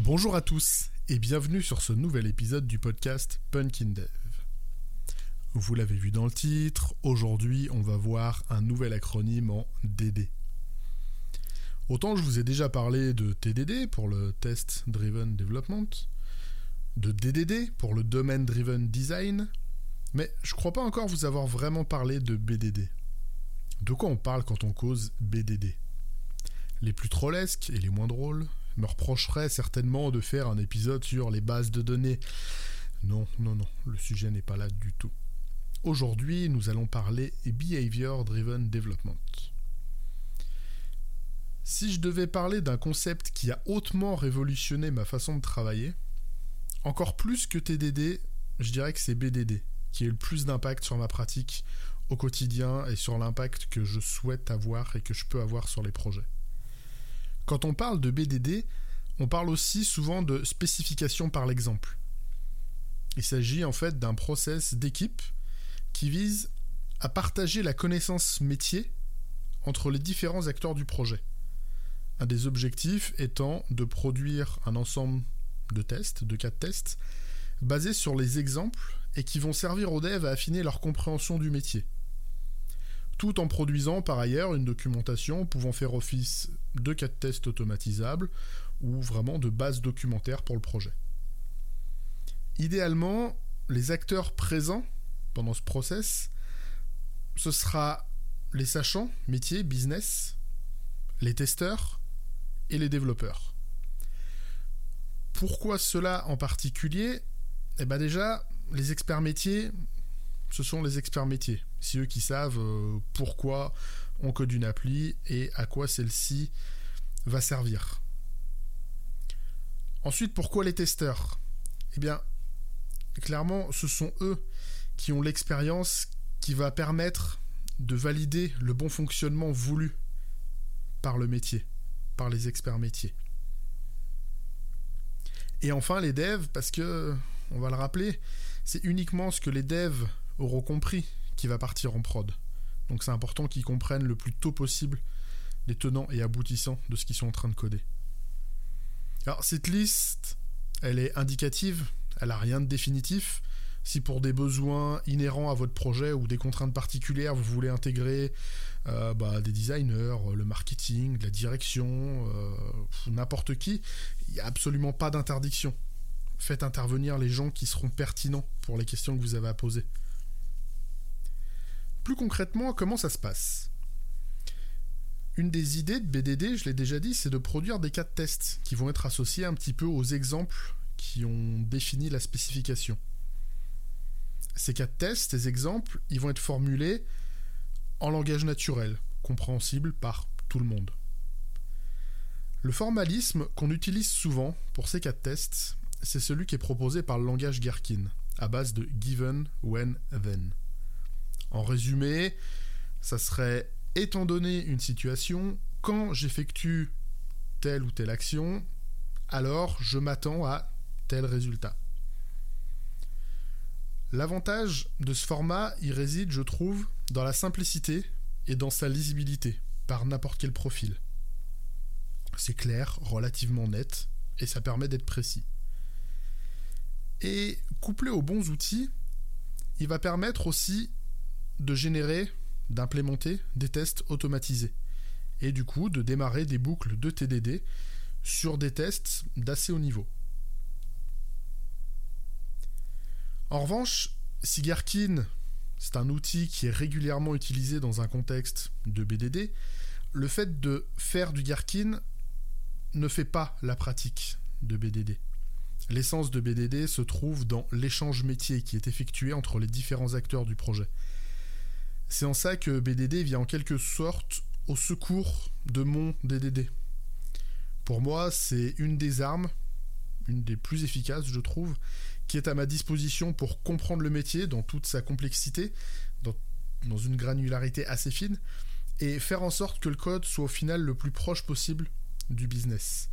Bonjour à tous et bienvenue sur ce nouvel épisode du podcast Punkin Dev. Vous l'avez vu dans le titre, aujourd'hui on va voir un nouvel acronyme en DD. Autant je vous ai déjà parlé de TDD pour le Test Driven Development, de DDD pour le Domain Driven Design, mais je crois pas encore vous avoir vraiment parlé de BDD. De quoi on parle quand on cause BDD Les plus trollesques et les moins drôles? Me reprocheraient certainement de faire un épisode sur les bases de données. Non, non, non, le sujet n'est pas là du tout. Aujourd'hui, nous allons parler Behavior Driven Development. Si je devais parler d'un concept qui a hautement révolutionné ma façon de travailler, encore plus que TDD, je dirais que c'est BDD qui a le plus d'impact sur ma pratique au quotidien et sur l'impact que je souhaite avoir et que je peux avoir sur les projets. Quand on parle de BDD, on parle aussi souvent de spécification par l'exemple. Il s'agit en fait d'un process d'équipe qui vise à partager la connaissance métier entre les différents acteurs du projet. Un des objectifs étant de produire un ensemble de tests, de cas de tests, basés sur les exemples et qui vont servir aux devs à affiner leur compréhension du métier. Tout en produisant par ailleurs une documentation pouvant faire office de cas de tests automatisables ou vraiment de base documentaire pour le projet. Idéalement, les acteurs présents pendant ce process, ce sera les sachants, métiers, business, les testeurs et les développeurs. Pourquoi cela en particulier? Eh bien déjà, les experts métiers, ce sont les experts métiers. C'est eux qui savent euh, pourquoi on code une appli et à quoi celle-ci va servir. Ensuite, pourquoi les testeurs? Eh bien, clairement, ce sont eux qui ont l'expérience qui va permettre de valider le bon fonctionnement voulu par le métier, par les experts métiers. Et enfin les devs, parce que, on va le rappeler, c'est uniquement ce que les devs auront compris qui va partir en prod. Donc c'est important qu'ils comprennent le plus tôt possible les tenants et aboutissants de ce qu'ils sont en train de coder. Alors cette liste, elle est indicative, elle n'a rien de définitif. Si pour des besoins inhérents à votre projet ou des contraintes particulières, vous voulez intégrer euh, bah, des designers, le marketing, la direction, euh, n'importe qui, il n'y a absolument pas d'interdiction faites intervenir les gens qui seront pertinents pour les questions que vous avez à poser. Plus concrètement, comment ça se passe? Une des idées de BDD, je l'ai déjà dit, c'est de produire des cas de test qui vont être associés un petit peu aux exemples qui ont défini la spécification. Ces cas de test, ces exemples, ils vont être formulés en langage naturel, compréhensible par tout le monde. Le formalisme qu'on utilise souvent pour ces cas de test, c'est celui qui est proposé par le langage Gherkin, à base de given, when, then. En résumé, ça serait étant donné une situation, quand j'effectue telle ou telle action, alors je m'attends à tel résultat. L'avantage de ce format, il réside, je trouve, dans la simplicité et dans sa lisibilité, par n'importe quel profil. C'est clair, relativement net, et ça permet d'être précis. Et couplé aux bons outils, il va permettre aussi de générer, d'implémenter des tests automatisés. Et du coup, de démarrer des boucles de TDD sur des tests d'assez haut niveau. En revanche, si Gherkin, c'est un outil qui est régulièrement utilisé dans un contexte de BDD, le fait de faire du Gherkin ne fait pas la pratique de BDD. L'essence de BDD se trouve dans l'échange métier qui est effectué entre les différents acteurs du projet. C'est en ça que BDD vient en quelque sorte au secours de mon DDD. Pour moi, c'est une des armes, une des plus efficaces, je trouve, qui est à ma disposition pour comprendre le métier dans toute sa complexité, dans, une granularité assez fine, et faire en sorte que le code soit au final le plus proche possible du business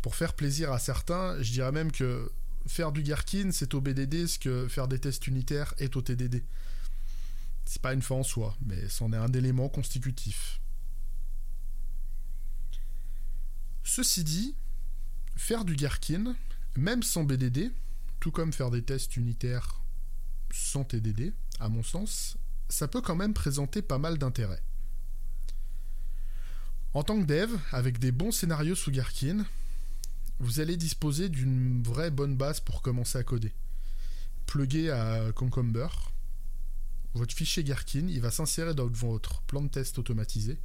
pour faire plaisir à certains, je dirais même que faire du Gherkin, c'est au BDD ce que faire des tests unitaires est au TDD. C'est pas une fin en soi, mais c'en est un élément constitutif. Ceci dit, faire du Gherkin, même sans BDD, tout comme faire des tests unitaires sans TDD, à mon sens, ça peut quand même présenter pas mal d'intérêt. En tant que dev, avec des bons scénarios sous Gherkin, vous allez disposer d'une vraie bonne base pour commencer à coder. Plugué à Concomber, votre fichier Gherkin, il va s'insérer dans votre plan de test automatisé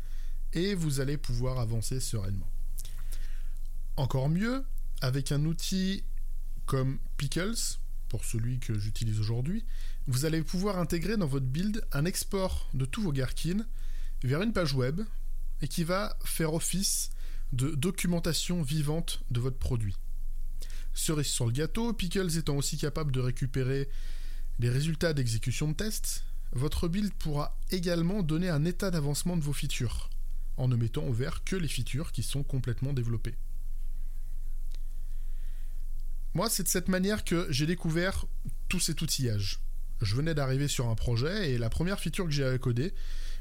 et vous allez pouvoir avancer sereinement. Encore mieux, avec un outil comme Pickles, pour celui que j'utilise aujourd'hui, vous allez pouvoir intégrer dans votre build un export de tous vos Gherkin vers une page web et qui va faire office de documentation vivante de votre produit. Cerise sur le gâteau, Pickles étant aussi capable de récupérer les résultats d'exécution de tests, votre build pourra également donner un état d'avancement de vos features, en ne mettant au vert que les features qui sont complètement développées. Moi, c'est de cette manière que j'ai découvert tout cet outillage. Je venais d'arriver sur un projet et la première feature que j'ai codée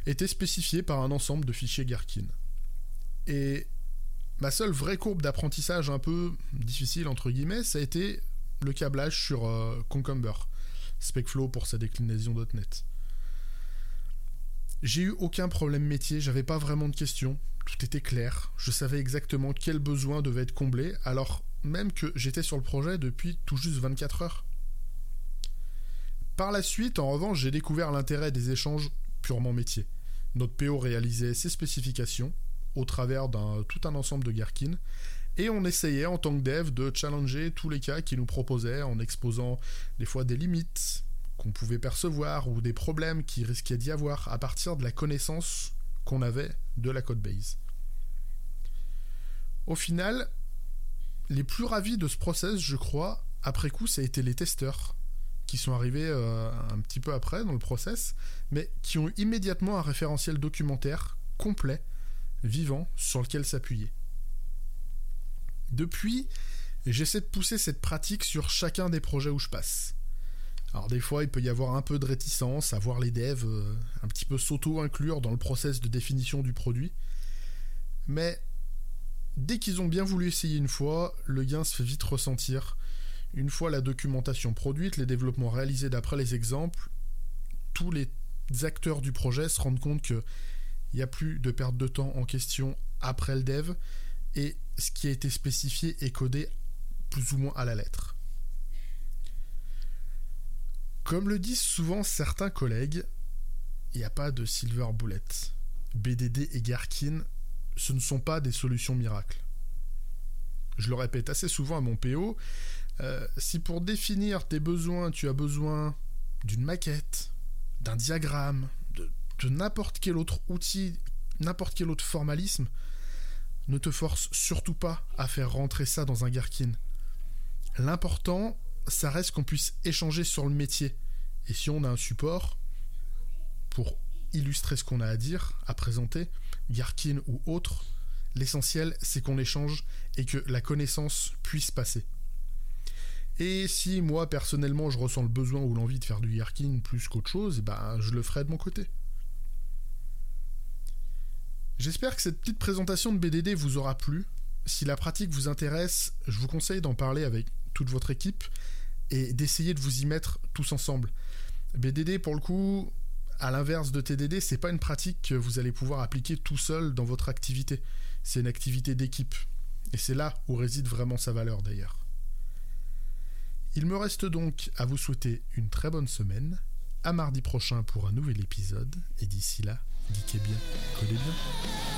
était spécifiée par un ensemble de fichiers Gherkin. Et ma seule vraie courbe d'apprentissage un peu difficile, entre guillemets, ça a été le câblage sur euh, Concomber, SpecFlow pour sa déclinaison .NET. J'ai eu aucun problème métier, j'avais pas vraiment de questions, tout était clair, je savais exactement quel besoin devait être comblé, alors même que j'étais sur le projet depuis tout juste 24 heures. Par la suite, en revanche, j'ai découvert l'intérêt des échanges purement métiers. Notre PO réalisait ses spécifications au travers d'un tout un ensemble de Gherkin et on essayait en tant que dev de challenger tous les cas qu'il nous proposait en exposant des fois des limites qu'on pouvait percevoir ou des problèmes qui risquaient d'y avoir à partir de la connaissance qu'on avait de la code base. Au final, les plus ravis de ce process, je crois, après coup, ça a été les testeurs qui sont arrivés euh, un petit peu après dans le process, mais qui ont immédiatement un référentiel documentaire complet, vivant, sur lequel s'appuyer. Depuis, j'essaie de pousser cette pratique sur chacun des projets où je passe. Alors des fois, il peut y avoir un peu de réticence à voir les devs euh, un petit peu s'auto-inclure dans le process de définition du produit. Mais dès qu'ils ont bien voulu essayer une fois, le gain se fait vite ressentir une fois la documentation produite, les développements réalisés d'après les exemples, tous les acteurs du projet se rendent compte qu'il n'y a plus de perte de temps en question après le dev, et ce qui a été spécifié est codé plus ou moins à la lettre. Comme le disent souvent certains collègues, il n'y a pas de silver bullet. BDD et Gherkin, ce ne sont pas des solutions miracles. Je le répète assez souvent à mon PO, euh, si pour définir tes besoins, tu as besoin d'une maquette, d'un diagramme, de, n'importe quel autre outil, n'importe quel autre formalisme, ne te force surtout pas à faire rentrer ça dans un Gherkin. L'important, ça reste qu'on puisse échanger sur le métier. Et si on a un support pour illustrer ce qu'on a à dire, à présenter, Gherkin ou autre, l'essentiel c'est qu'on échange et que la connaissance puisse passer. Et si moi personnellement je ressens le besoin ou l'envie de faire du Yerkin plus qu'autre chose, ben je le ferai de mon côté. J'espère que cette petite présentation de BDD vous aura plu. Si la pratique vous intéresse, je vous conseille d'en parler avec toute votre équipe et d'essayer de vous y mettre tous ensemble. BDD pour le coup, à l'inverse de TDD, c'est pas une pratique que vous allez pouvoir appliquer tout seul dans votre activité. C'est une activité d'équipe. Et c'est là où réside vraiment sa valeur d'ailleurs. Il me reste donc à vous souhaiter une très bonne semaine, à mardi prochain pour un nouvel épisode, et d'ici là, geekez bien, collez bien.